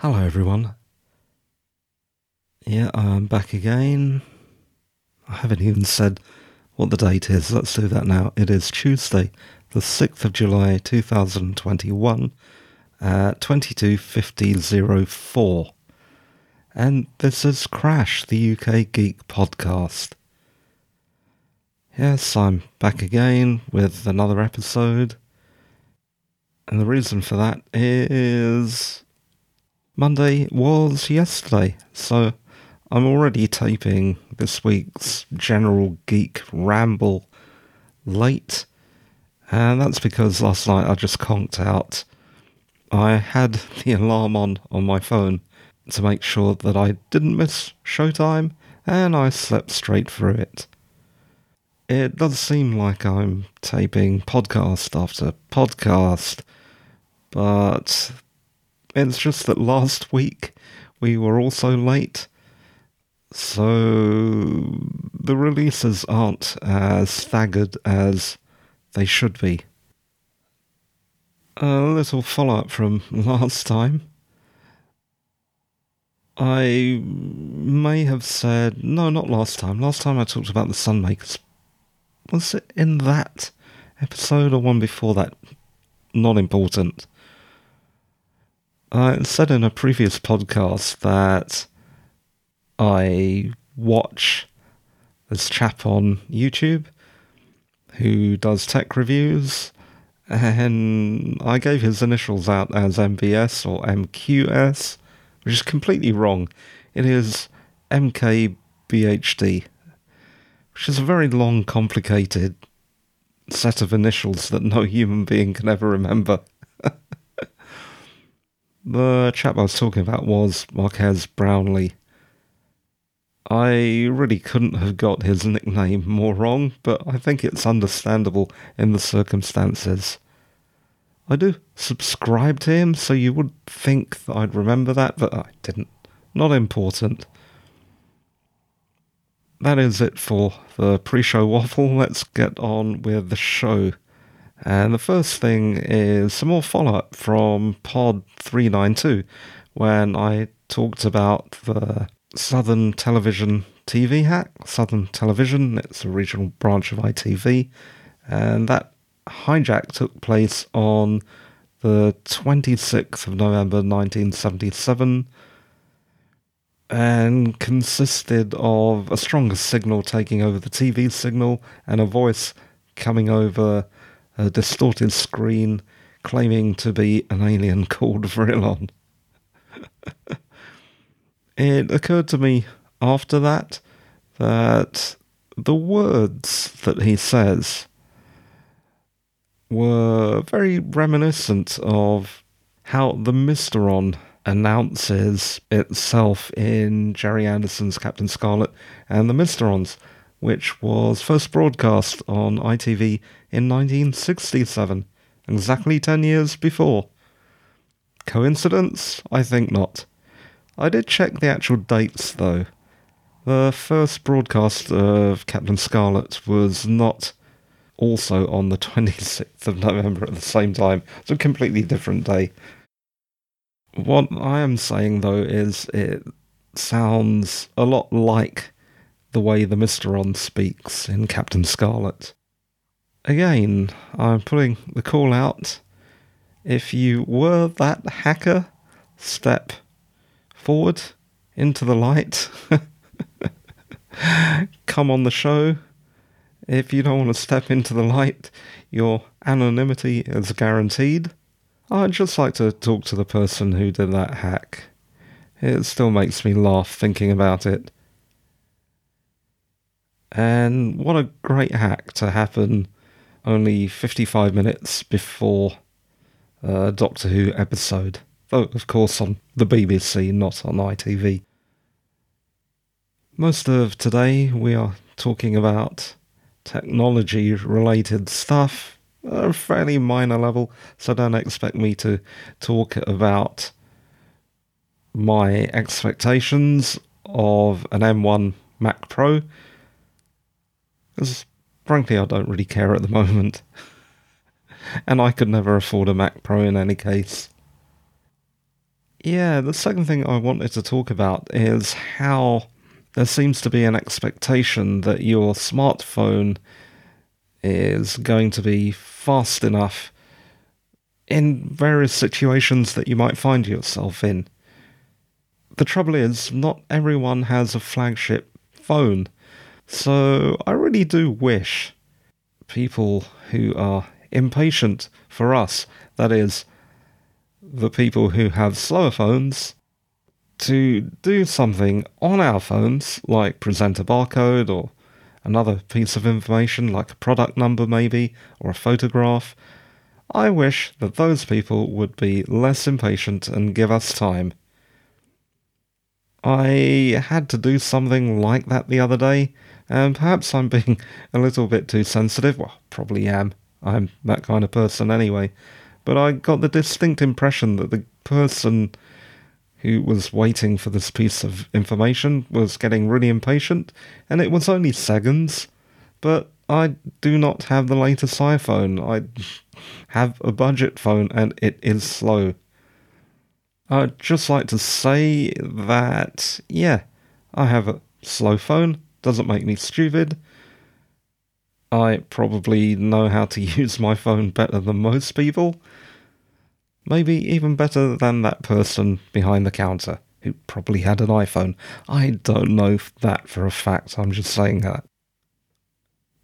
Hello, everyone. Yeah, I'm back again. I haven't even said what the date is. Let's do that now. It is Tuesday, the 6th of July 2021 at uh, 22.50.04. And this is Crash, the UK Geek podcast. Yes, I'm back again with another episode. And the reason for that is Monday was yesterday, so I'm already taping this week's General Geek Ramble late, and that's because last night I just conked out. I had the alarm on on my phone to make sure that I didn't miss showtime, and I slept straight through it. It does seem like I'm taping podcast after podcast, but it's just that last week we were also late. So the releases aren't as staggered as they should be. A little follow up from last time. I may have said, no, not last time. Last time I talked about the Sunmakers. Was it in that episode or one before that? Not important. I said in a previous podcast that I watch this chap on YouTube who does tech reviews, and I gave his initials out as MBS or MQS, which is completely wrong. It is MKBHD, which is a very long, complicated set of initials that no human being can ever remember. The chap I was talking about was Marques Brownlee. I really couldn't have got his nickname more wrong, but I think it's understandable in the circumstances. I do subscribe to him, so you would think that I'd remember that, but I didn't. Not important. That is it for the pre show waffle. Let's get on with the show. And the first thing is some more follow up from Pod 392 when I talked about the Southern Television TV hack. Southern Television, it's a regional branch of ITV, and that hijack took place on the 26th of November 1977 and consisted of a stronger signal taking over the TV signal and a voice coming over a distorted screen claiming to be an alien called Vrillon. it occurred to me after that that the words that he says were very reminiscent of how the Mysteron announces itself in Gerry Anderson's Captain Scarlet and the Mysterons which was first broadcast on ITV in 1967, exactly 10 years before. Coincidence? I think not. I did check the actual dates though. The first broadcast of Captain Scarlet was not also on the 26th of November at the same time. It's a completely different day. What I am saying though is it sounds a lot like the way the Mysteron speaks in Captain Scarlet. Again, I'm putting the call out. If you were that hacker, step forward into the light. Come on the show. If you don't want to step into the light, your anonymity is guaranteed. I'd just like to talk to the person who did that hack. It still makes me laugh thinking about it. And what a great hack to happen only 55 minutes before a Doctor Who episode. Though, of course, on the BBC, not on ITV. Most of today, we are talking about technology related stuff, a fairly minor level, so don't expect me to talk about my expectations of an M1 Mac Pro frankly, I don't really care at the moment. and I could never afford a Mac Pro in any case. Yeah, the second thing I wanted to talk about is how there seems to be an expectation that your smartphone is going to be fast enough in various situations that you might find yourself in. The trouble is, not everyone has a flagship phone, so I really do wish people who are impatient for us, that is, the people who have slower phones, to do something on our phones, like present a barcode or another piece of information, like a product number maybe, or a photograph. I wish that those people would be less impatient and give us time. I had to do something like that the other day, and perhaps I'm being a little bit too sensitive. Well, probably am. I'm that kind of person anyway. But I got the distinct impression that the person who was waiting for this piece of information was getting really impatient, and it was only seconds. But I do not have the latest iPhone. I have a budget phone, and it is slow. I'd just like to say that, yeah, I have a slow phone, doesn't make me stupid. I probably know how to use my phone better than most people. Maybe even better than that person behind the counter who probably had an iPhone. I don't know that for a fact, I'm just saying that.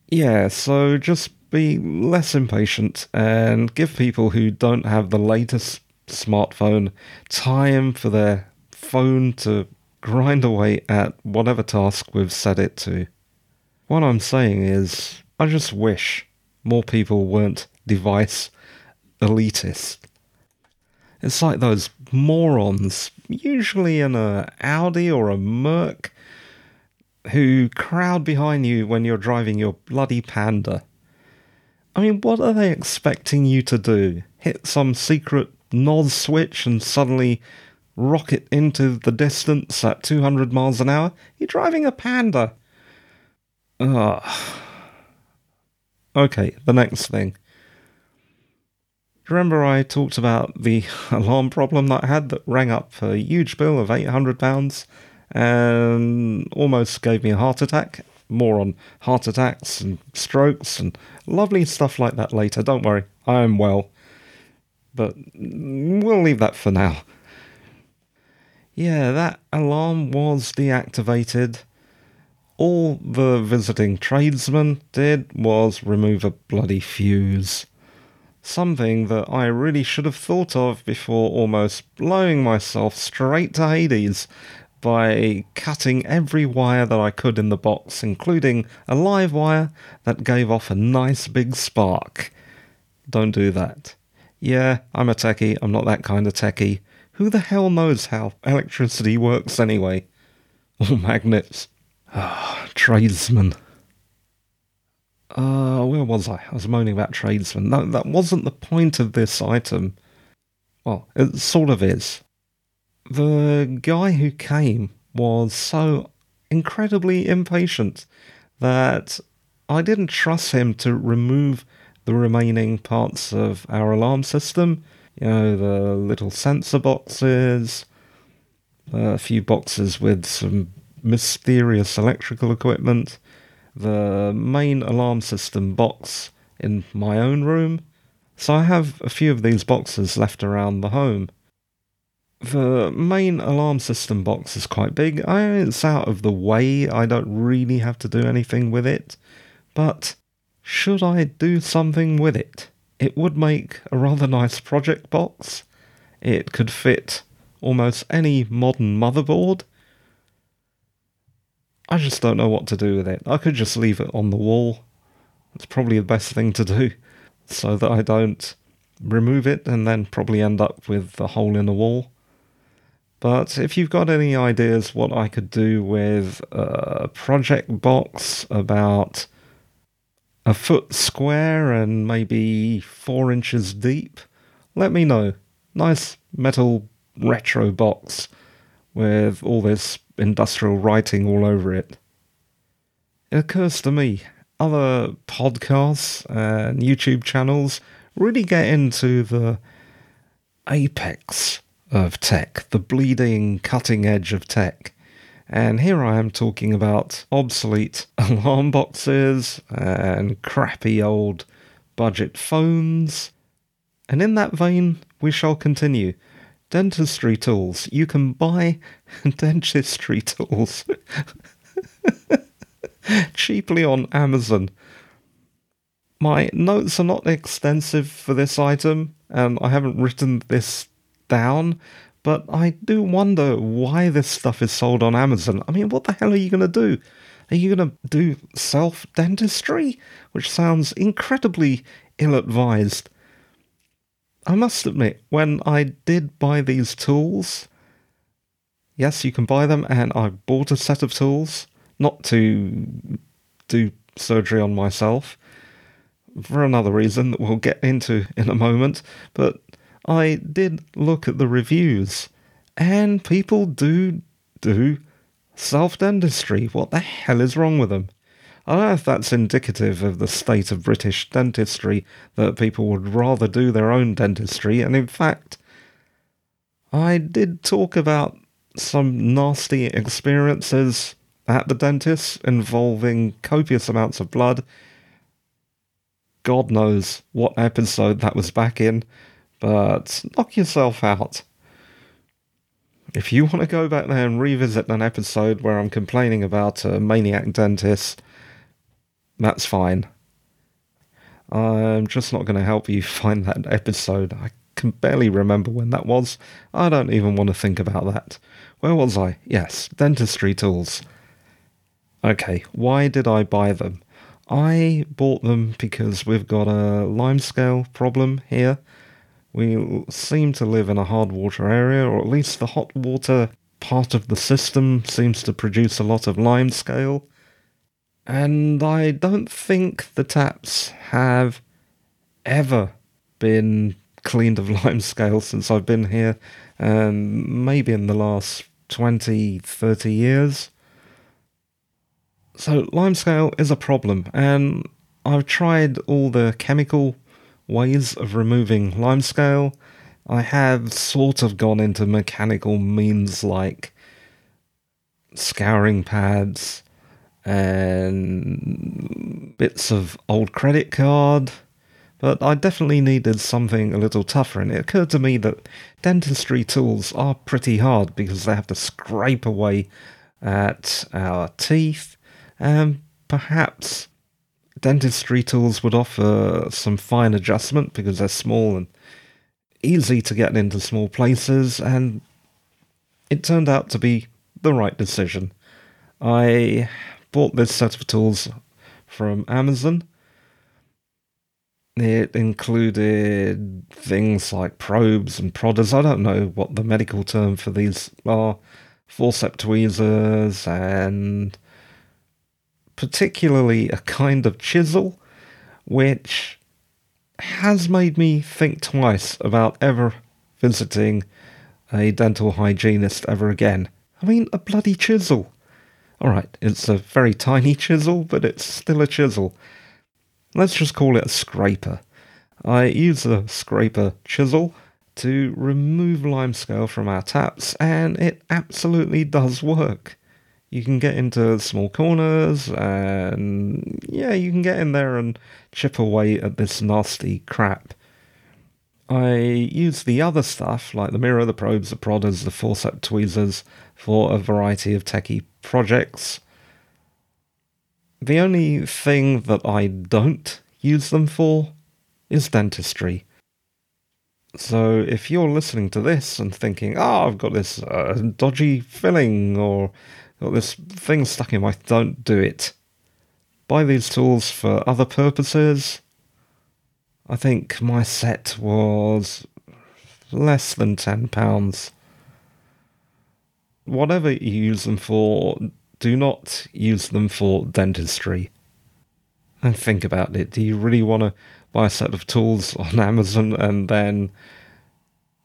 Yeah, so just be less impatient and give people who don't have the latest smartphone time for their phone to grind away at whatever task we've set it to. What I'm saying is, I just wish more people weren't device elitists. It's like those morons, usually in a Audi or a Merc, who crowd behind you when you're driving your bloody Panda. I mean, what are they expecting you to do? Hit some secret NOS switch and suddenly rocket into the distance at 200 miles an hour? You're driving a Panda. Ugh. Okay, the next thing. Remember I talked about the alarm problem that I had that rang up a huge bill of £800 and almost gave me a heart attack? More on heart attacks and strokes and lovely stuff like that later. Don't worry, I am well. But we'll leave that for now. Yeah, that alarm was deactivated. All the visiting tradesman did was remove a bloody fuse. Something that I really should have thought of before almost blowing myself straight to Hades by cutting every wire that I could in the box, including a live wire that gave off a nice big spark. Don't do that. Yeah, I'm a techie, I'm not that kind of techie. Who the hell knows how electricity works anyway? Or magnets. Ah, tradesmen. Uh, where was I? I was moaning about tradesmen. No, that wasn't the point of this item. Well, it sort of is. The guy who came was so incredibly impatient that I didn't trust him to remove the remaining parts of our alarm system. You know, the little sensor boxes, a few boxes with some mysterious electrical equipment, the main alarm system box in my own room. So I have a few of these boxes left around the home. The main alarm system box is quite big. I, it's out of the way. I don't really have to do anything with it. But should I do something with it? It would make a rather nice project box. It could fit almost any modern motherboard. I just don't know what to do with it. I could just leave it on the wall. It's probably the best thing to do so that I don't remove it and then probably end up with a hole in the wall. But if you've got any ideas what I could do with a project box about a foot square and maybe four inches deep, let me know. Nice metal retro box with all this industrial writing all over it. It occurs to me other podcasts and YouTube channels really get into the apex of tech, the bleeding cutting edge of tech. And here I am talking about obsolete alarm boxes and crappy old budget phones. And in that vein, we shall continue. Dentistry tools. You can buy dentistry tools cheaply on Amazon. My notes are not extensive for this item, and I haven't written this down, but I do wonder why this stuff is sold on Amazon. I mean, what the hell are you going to do? Are you going to do self dentistry? Which sounds incredibly ill advised. I must admit, when I did buy these tools, yes, you can buy them, and I bought a set of tools, not to do surgery on myself, for another reason that we'll get into in a moment, but I did look at the reviews, and people do do self dentistry. What the hell is wrong with them? I don't know if that's indicative of the state of British dentistry that people would rather do their own dentistry, and in fact, I did talk about some nasty experiences at the dentist involving copious amounts of blood. God knows what episode that was back in, but knock yourself out. If you want to go back there and revisit an episode where I'm complaining about a maniac dentist, that's fine. I'm just not going to help you find that episode. I can barely remember when that was. I don't even want to think about that. Where was I? Yes, dentistry tools. Okay, why did I buy them? I bought them because we've got a limescale problem here. We seem to live in a hard water area, or at least the hot water part of the system seems to produce a lot of limescale. And I don't think the taps have ever been cleaned of limescale since I've been here, um, maybe in the last 20, 30 years. So, limescale is a problem, and I've tried all the chemical ways of removing limescale. I have sort of gone into mechanical means like scouring pads and bits of old credit card, but I definitely needed something a little tougher. And it occurred to me that dentistry tools are pretty hard because they have to scrape away at our teeth, and perhaps dentistry tools would offer some fine adjustment because they're small and easy to get into small places, and it turned out to be the right decision. I bought this set of tools from Amazon. It included things like probes and prodders. I don't know what the medical term for these are. Forcep tweezers and particularly a kind of chisel, which has made me think twice about ever visiting a dental hygienist ever again. I mean, a bloody chisel. Alright, it's a very tiny chisel, but it's still a chisel. Let's just call it a scraper. I use a scraper chisel to remove limescale from our taps, and it absolutely does work you can get into small corners and yeah, you can get in there and chip away at this nasty crap. I use the other stuff like the mirror, the probes, the prodders, the forceps tweezers for a variety of techie projects. The only thing that I don't use them for is dentistry. So if you're listening to this and thinking, oh, I've got this uh, dodgy filling or got this thing stuck in my don't do it. Buy these tools for other purposes. I think my set was less than £10. Whatever you use them for, do not use them for dentistry. And think about it. Do you really want to buy a set of tools on Amazon and then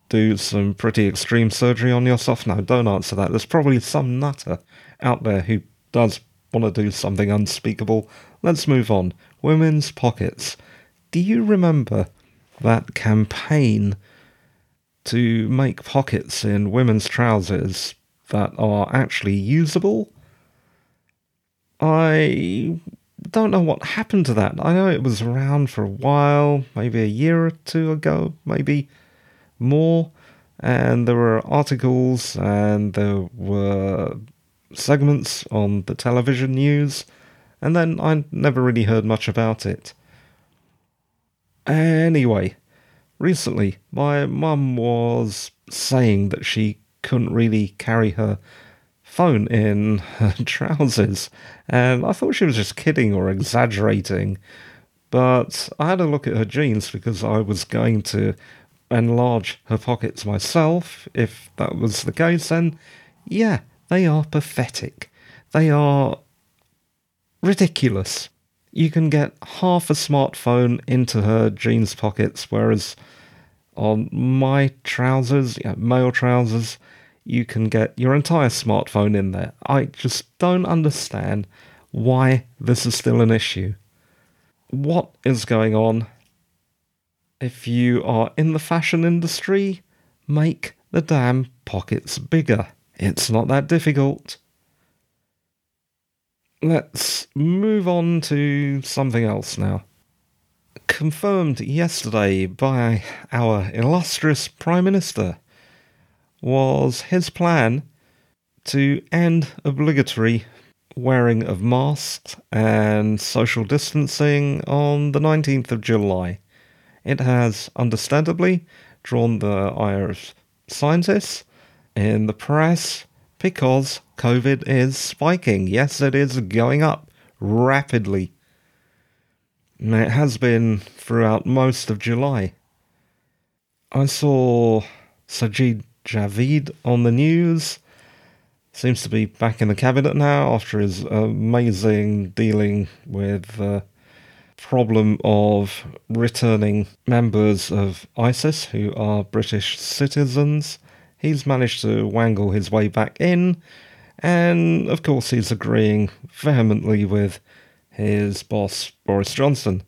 do some pretty extreme surgery on yourself? No, don't answer that. There's probably some nutter out there who does want to do something unspeakable. Let's move on. Women's pockets. Do you remember that campaign to make pockets in women's trousers that are actually usable. I don't know what happened to that. I know it was around for a while, maybe a year or two ago, maybe more. And there were articles and there were segments on the television news. And then I never really heard much about it. Anyway, recently my mum was saying that she couldn't really carry her phone in her trousers, and I thought she was just kidding or exaggerating. But I had a look at her jeans because I was going to enlarge her pockets myself, if that was the case, then yeah, they are pathetic. They are ridiculous. You can get half a smartphone into her jeans pockets, whereas on my trousers, you know, male trousers, you can get your entire smartphone in there. I just don't understand why this is still an issue. What is going on? If you are in the fashion industry, make the damn pockets bigger. It's not that difficult. Let's move on to something else now. Confirmed yesterday by our illustrious Prime Minister was his plan to end obligatory wearing of masks and social distancing on the 19th of July. It has understandably drawn the ire of scientists in the press because COVID is spiking. Yes, it is going up rapidly. It has been throughout most of July. I saw Sajid Javid on the news. Seems to be back in the cabinet now after his amazing dealing with the problem of returning members of ISIS who are British citizens. He's managed to wangle his way back in, and of course, he's agreeing vehemently with his boss, Boris Johnson,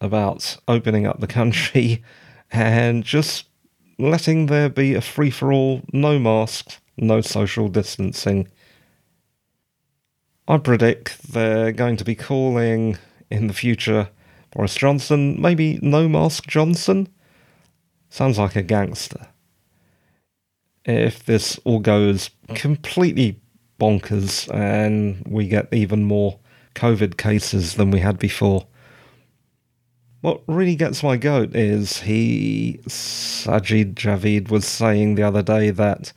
about opening up the country and just letting there be a free for all, no masks, no social distancing. I predict they're going to be calling in the future Boris Johnson, maybe No Mask Johnson. Sounds like a gangster. If this all goes mm. completely bonkers and we get even more COVID cases than we had before, what really gets my goat is he, Sajid Javid, was saying the other day that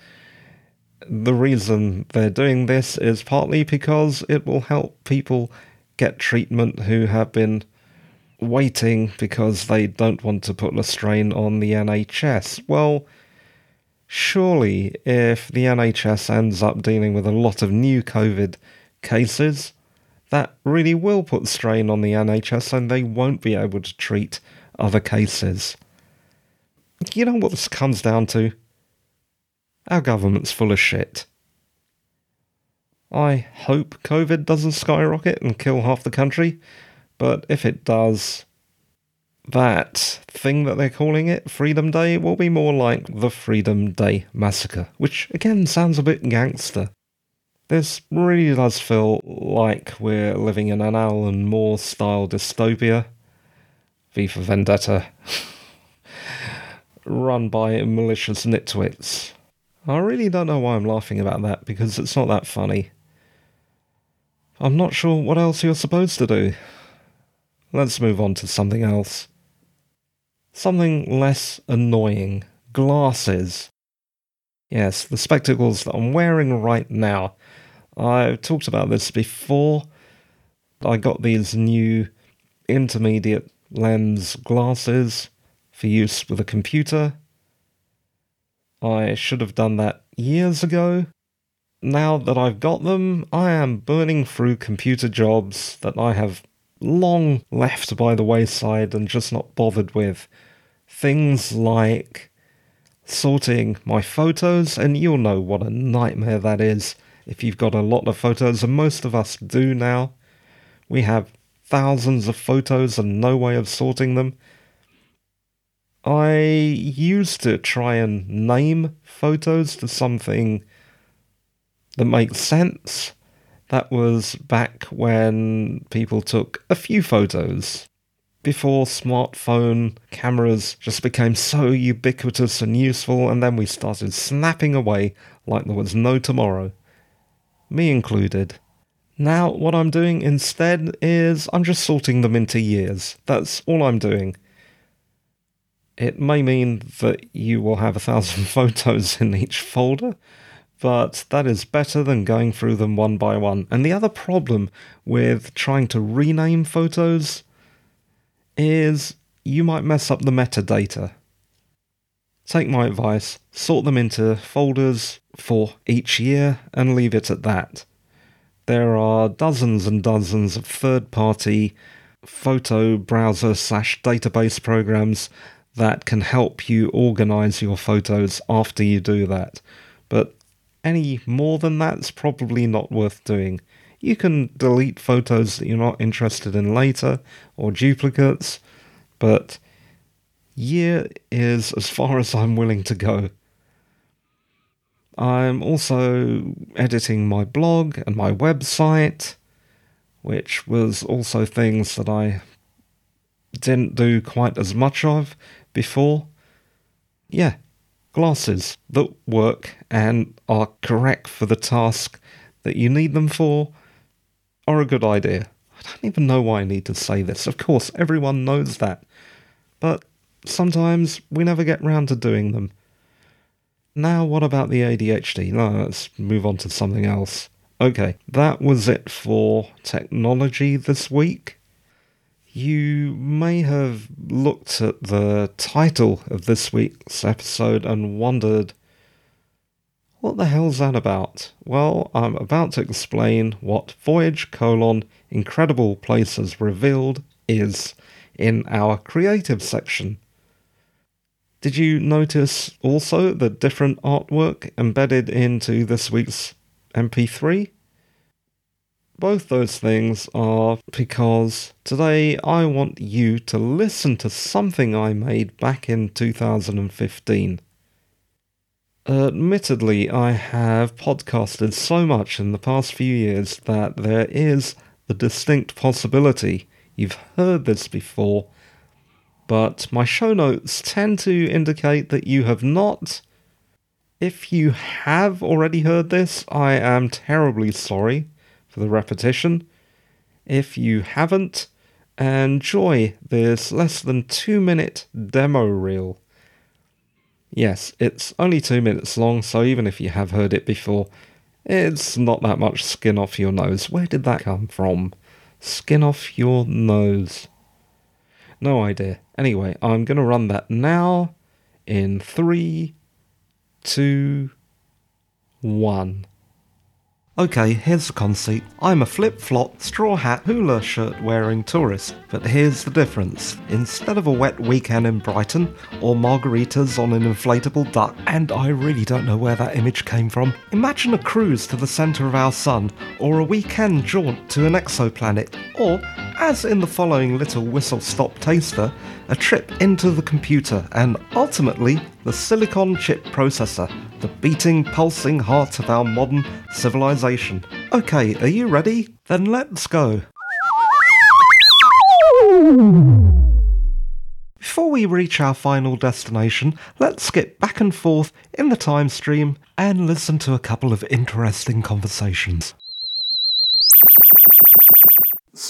the reason they're doing this is partly because it will help people get treatment who have been waiting because they don't want to put a strain on the NHS. Well, surely if the NHS ends up dealing with a lot of new COVID cases, that really will put strain on the NHS and they won't be able to treat other cases. You know what this comes down to? Our government's full of shit. I hope COVID doesn't skyrocket and kill half the country, but if it does, that thing that they're calling it, Freedom Day, will be more like the Freedom Day Massacre, which again sounds a bit gangster. This really does feel like we're living in an Alan Moore style dystopia. V for Vendetta. Run by malicious nitwits. I really don't know why I'm laughing about that because it's not that funny. I'm not sure what else you're supposed to do. Let's move on to something else. Something less annoying. Glasses. Yes, the spectacles that I'm wearing right now I've talked about this before. I got these new intermediate lens glasses for use with a computer. I should have done that years ago. Now that I've got them, I am burning through computer jobs that I have long left by the wayside and just not bothered with. Things like sorting my photos, and you'll know what a nightmare that is if you've got a lot of photos, and most of us do now. We have thousands of photos and no way of sorting them. I used to try and name photos to something that makes sense. That was back when people took a few photos before smartphone cameras just became so ubiquitous and useful, and then we started snapping away like there was no tomorrow. Me included. Now, what I'm doing instead is I'm just sorting them into years. That's all I'm doing. It may mean that you will have a thousand photos in each folder, but that is better than going through them one by one. And the other problem with trying to rename photos is you might mess up the metadata. Take my advice, sort them into folders for each year and leave it at that. There are dozens and dozens of third party photo browser slash database programs that can help you organize your photos after you do that. But any more than that's probably not worth doing. You can delete photos that you're not interested in later or duplicates, but year is as far as I'm willing to go. I'm also editing my blog and my website, which was also things that I didn't do quite as much of before. Yeah, glasses that work and are correct for the task that you need them for are a good idea. I don't even know why I need to say this. Of course, everyone knows that. But sometimes we never get round to doing them. Now, what about the ADHD? No, let's move on to something else. Okay, that was it for technology this week. You may have looked at the title of this week's episode and wondered, what the hell's that about? Well, I'm about to explain what Voyage colon Incredible Places Revealed is in our creative section. Did you notice also the different artwork embedded into this week's MP3? Both those things are because today I want you to listen to something I made back in 2015. Admittedly, I have podcasted so much in the past few years that there is the distinct possibility you've heard this before but my show notes tend to indicate that you have not. If you have already heard this, I am terribly sorry for the repetition. If you haven't, enjoy this less than two minute demo reel. Yes, it's only two minutes long, so even if you have heard it before, it's not that much skin off your nose. Where did that come from? Skin off your nose. No idea. Anyway, I'm going to run that now in three, two, one. Okay, here's the conceit. I'm a flip flop, straw hat, hula shirt wearing tourist. But here's the difference. Instead of a wet weekend in Brighton, or margaritas on an inflatable duck, and I really don't know where that image came from, imagine a cruise to the centre of our sun, or a weekend jaunt to an exoplanet, or, as in the following little whistle stop taster, a trip into the computer and ultimately the silicon chip processor, the beating, pulsing heart of our modern civilization. Okay, are you ready? Then let's go. Before we reach our final destination, let's skip back and forth in the time stream and listen to a couple of interesting conversations.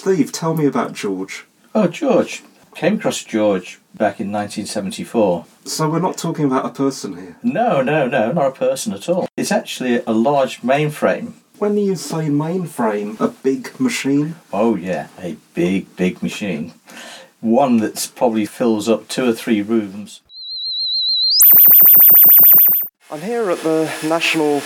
Steve, tell me about George. Oh, George came across George back in 1974. So we're not talking about a person here? No, no, no, not a person at all. It's actually a large mainframe. When you say mainframe, a big machine? Oh, yeah, a big, big machine. One that probably fills up two or three rooms. I'm here at the National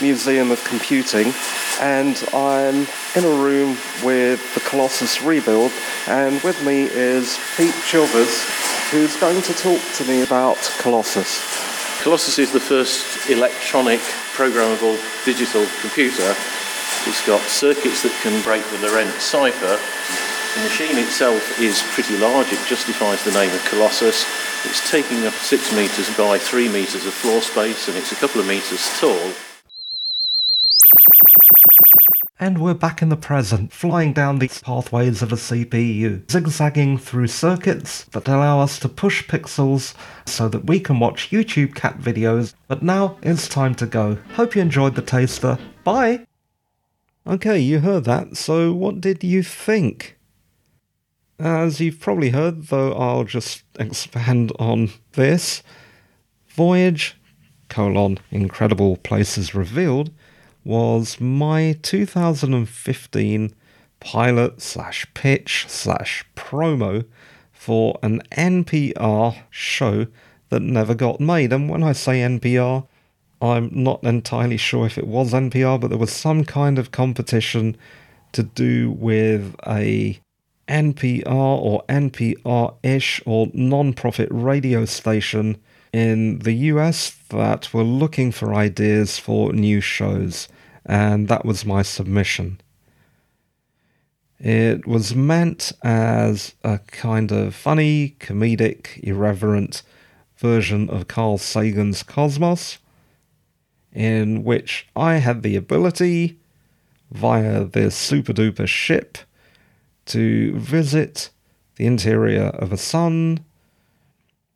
Museum of Computing and I'm in a room with the Colossus rebuild and with me is Pete Chilvers who's going to talk to me about Colossus. Colossus is the first electronic programmable digital computer. It's got circuits that can break the Lorenz cipher. The machine itself is pretty large, it justifies the name of Colossus. It's taking up six metres by three metres of floor space and it's a couple of metres tall. And we're back in the present, flying down these pathways of a CPU, zigzagging through circuits that allow us to push pixels so that we can watch YouTube cat videos. But now it's time to go. Hope you enjoyed the taster. Bye! Okay, you heard that, so what did you think? As you've probably heard, though I'll just expand on this, Voyage, colon, Incredible Places Revealed, was my 2015 pilot slash pitch slash promo for an NPR show that never got made. And when I say NPR, I'm not entirely sure if it was NPR, but there was some kind of competition to do with a NPR or NPR ish or non profit radio station in the US that were looking for ideas for new shows, and that was my submission. It was meant as a kind of funny, comedic, irreverent version of Carl Sagan's Cosmos, in which I had the ability, via this super duper ship, to visit the interior of a sun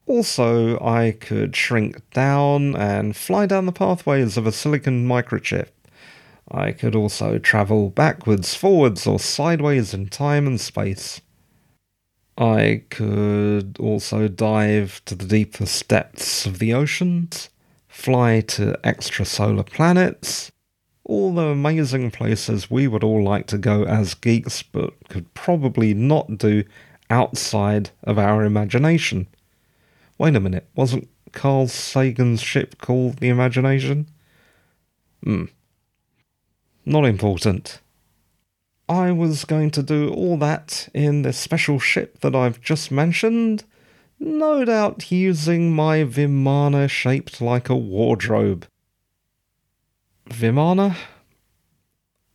also, I could shrink down and fly down the pathways of a silicon microchip. I could also travel backwards, forwards, or sideways in time and space. I could also dive to the deepest depths of the oceans, fly to extrasolar planets, all the amazing places we would all like to go as geeks but could probably not do outside of our imagination. Wait a minute, wasn't Carl Sagan's ship called the Imagination? Hmm. Not important. I was going to do all that in the special ship that I've just mentioned, no doubt using my Vimana shaped like a wardrobe. Vimana?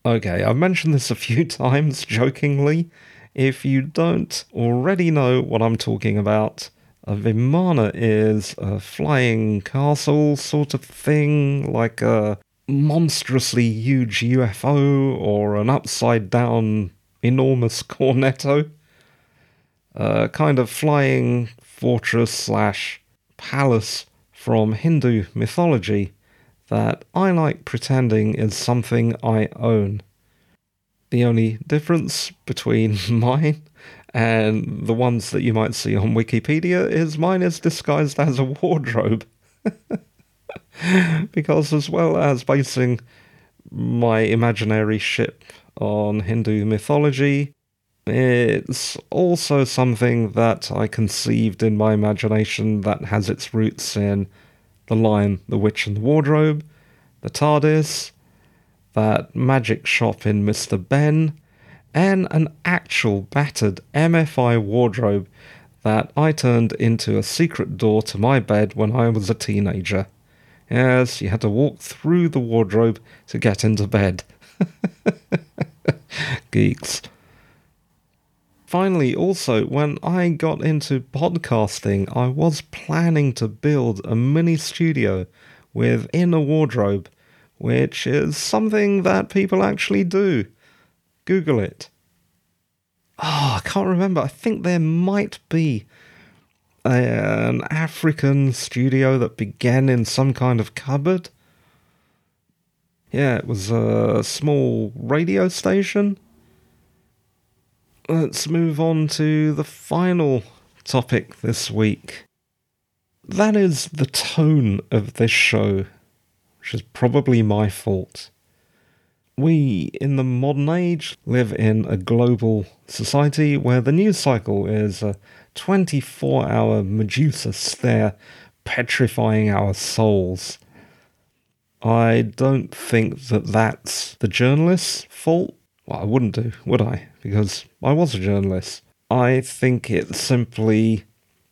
Okay, I've mentioned this a few times jokingly. If you don't already know what I'm talking about, a Vimana is a flying castle sort of thing, like a monstrously huge UFO or an upside down enormous cornetto. A kind of flying fortress slash palace from Hindu mythology that I like pretending is something I own. The only difference between mine and the ones that you might see on Wikipedia is mine is disguised as a wardrobe. because as well as basing my imaginary ship on Hindu mythology, it's also something that I conceived in my imagination that has its roots in The Lion, the Witch, and the Wardrobe, the TARDIS, that magic shop in Mr. Benn, and an actual battered MFI wardrobe that I turned into a secret door to my bed when I was a teenager. Yes, you had to walk through the wardrobe to get into bed. Geeks. Finally, also, when I got into podcasting, I was planning to build a mini studio within a wardrobe, which is something that people actually do. Google it. Oh, I can't remember. I think there might be an African studio that began in some kind of cupboard. Yeah, it was a small radio station. Let's move on to the final topic this week. That is the tone of this show, which is probably my fault we in the modern age live in a global society where the news cycle is a 24 hour Medusa stare petrifying our souls. I don't think that that's the journalist's fault. Well, I wouldn't do, would I? Because I was a journalist. I think it's simply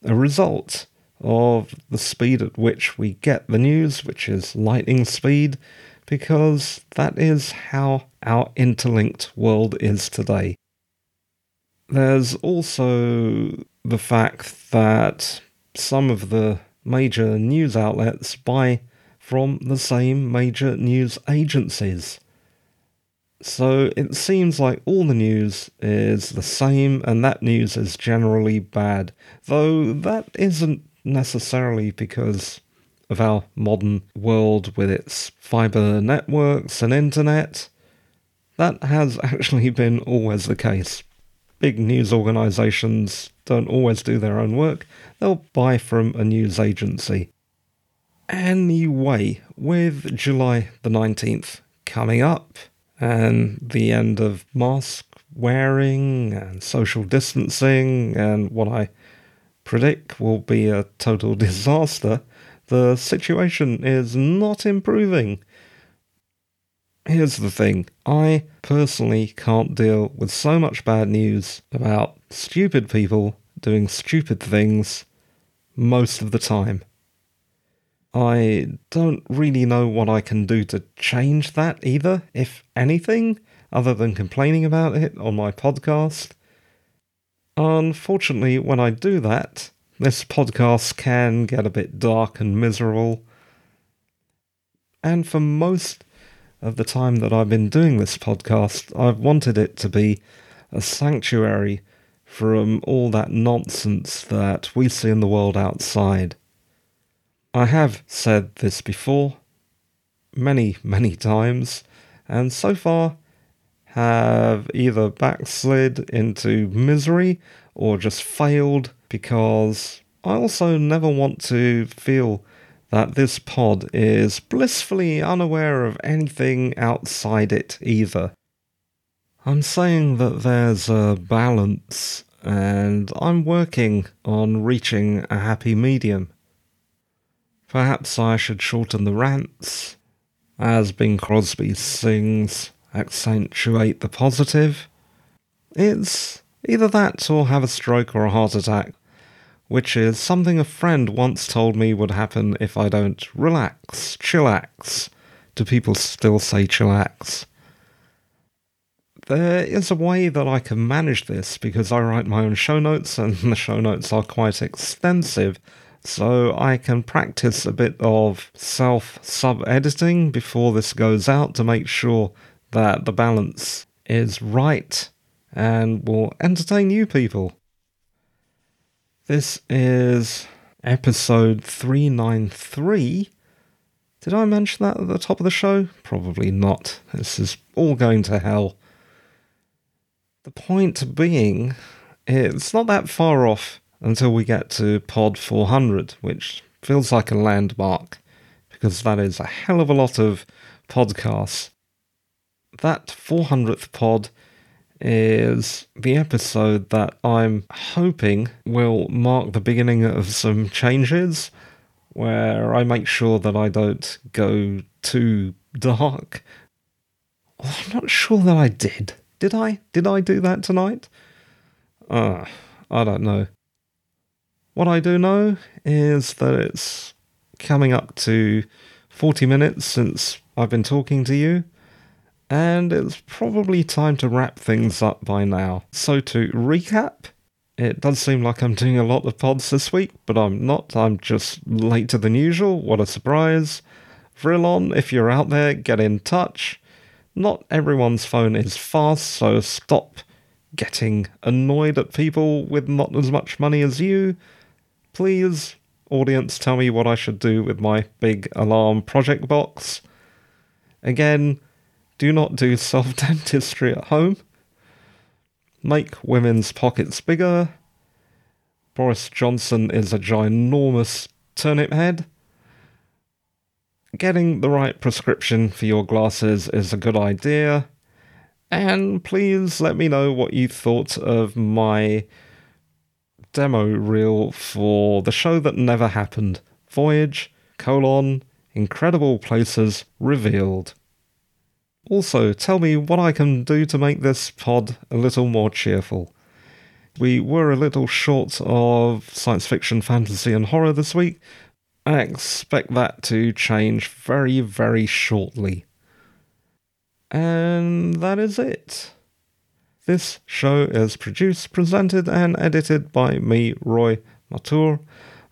a result of the speed at which we get the news, which is lightning speed, because that is how our interlinked world is today. There's also the fact that some of the major news outlets buy from the same major news agencies. So it seems like all the news is the same, and that news is generally bad. Though that isn't necessarily because of our modern world with its fiber networks and internet. That has actually been always the case. Big news organisations don't always do their own work, they'll buy from a news agency. Anyway, with July the 19th coming up, and the end of mask wearing and social distancing and what I predict will be a total disaster, the situation is not improving. Here's the thing I personally can't deal with so much bad news about stupid people doing stupid things most of the time. I don't really know what I can do to change that either, if anything, other than complaining about it on my podcast. Unfortunately, when I do that, this podcast can get a bit dark and miserable. And for most of the time that I've been doing this podcast, I've wanted it to be a sanctuary from all that nonsense that we see in the world outside. I have said this before, many, many times, and so far have either backslid into misery or just failed because I also never want to feel that this pod is blissfully unaware of anything outside it either. I'm saying that there's a balance, and I'm working on reaching a happy medium. Perhaps I should shorten the rants, as Bing Crosby sings, accentuate the positive. It's either that or have a stroke or a heart attack, which is something a friend once told me would happen if I don't relax, chillax. Do people still say chillax? There is a way that I can manage this because I write my own show notes and the show notes are quite extensive so I can practice a bit of self sub editing before this goes out to make sure that the balance is right and will entertain you people. This is episode 393. Did I mention that at the top of the show? Probably not. This is all going to hell. The point being, it's not that far off until we get to pod 400, which feels like a landmark because that is a hell of a lot of podcasts. That 400th pod is the episode that I'm hoping will mark the beginning of some changes where I make sure that I don't go too dark. I'm not sure that I did. Did I? Did I do that tonight? Uh, I don't know. What I do know is that it's coming up to 40 minutes since I've been talking to you, and it's probably time to wrap things up by now. So, to recap, it does seem like I'm doing a lot of pods this week, but I'm not. I'm just later than usual. What a surprise. Vrillon, if you're out there, get in touch. Not everyone's phone is fast, so stop getting annoyed at people with not as much money as you. Please, audience, tell me what I should do with my big alarm project box. Again, do not do self dentistry at home. Make women's pockets bigger. Boris Johnson is a ginormous turnip head. Getting the right prescription for your glasses is a good idea. And please let me know what you thought of my demo reel for the show that never happened Voyage, colon, Incredible Places Revealed. Also, tell me what I can do to make this pod a little more cheerful. We were a little short of science fiction, fantasy, and horror this week. I expect that to change very, very shortly. And that is it. This show is produced, presented, and edited by me, Roy Mathur.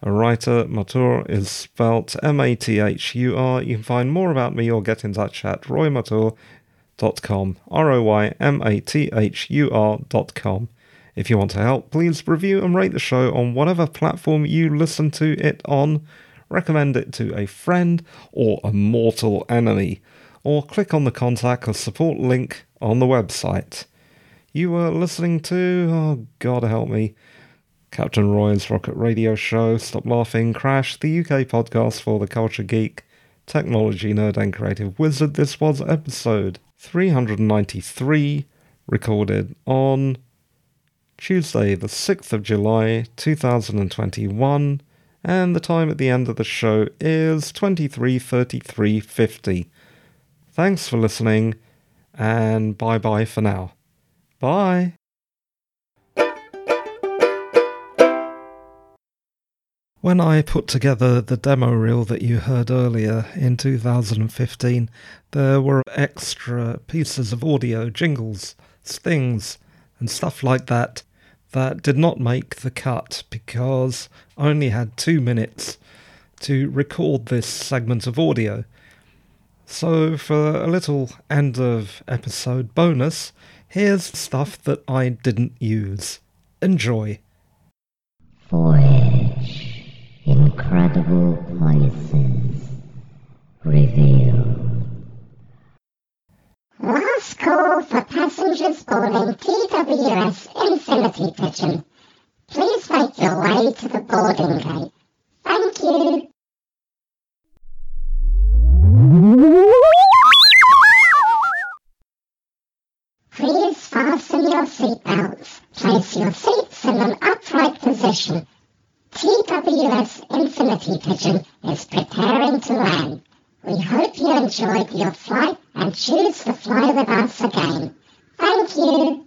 A writer. Mathur is spelt M A T H U R. You can find more about me or get in touch at roymathur.com. R O Y M A T H U R.com. If you want to help, please review and rate the show on whatever platform you listen to it on. Recommend it to a friend or a mortal enemy, or click on the contact or support link on the website. You were listening to, oh God help me, Captain Roy's Rocket Radio Show, Stop Laughing, Crash, the UK podcast for the culture geek, technology nerd, and creative wizard. This was episode 393, recorded on Tuesday, the 6th of July 2021, and the time at the end of the show is 23:33:50. Thanks for listening, and bye bye for now. Bye. When I put together the demo reel that you heard earlier in 2015, there were extra pieces of audio, jingles, stings, and stuff like that that did not make the cut because I only had two minutes to record this segment of audio. So, for a little end of episode bonus, here's stuff that I didn't use. Enjoy. Incredible places. Revealed. Last call for passengers boarding TWS Infinity Pigeon. Please make your way to the boarding gate. Thank you. Please fasten your seatbelts. Place your seats in an upright position. Fleet Infinity Pigeon is preparing to land. We hope you enjoyed your flight and choose to fly with us again. Thank you.